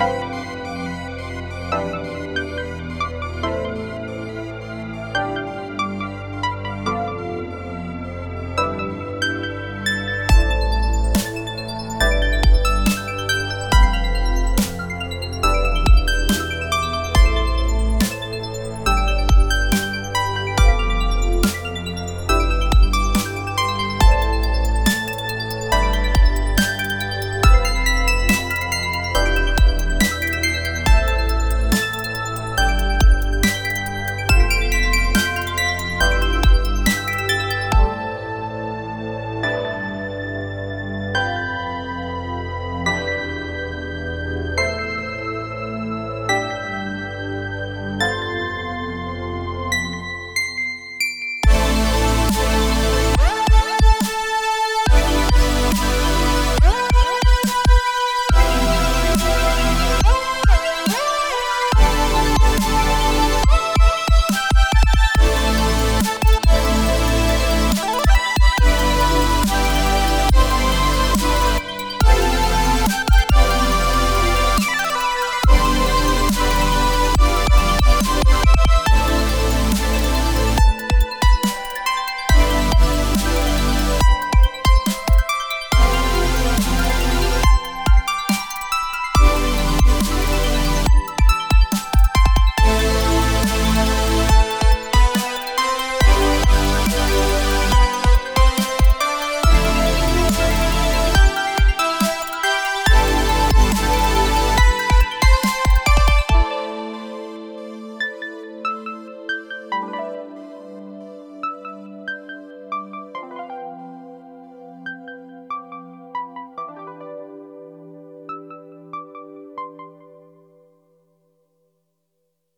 Bye.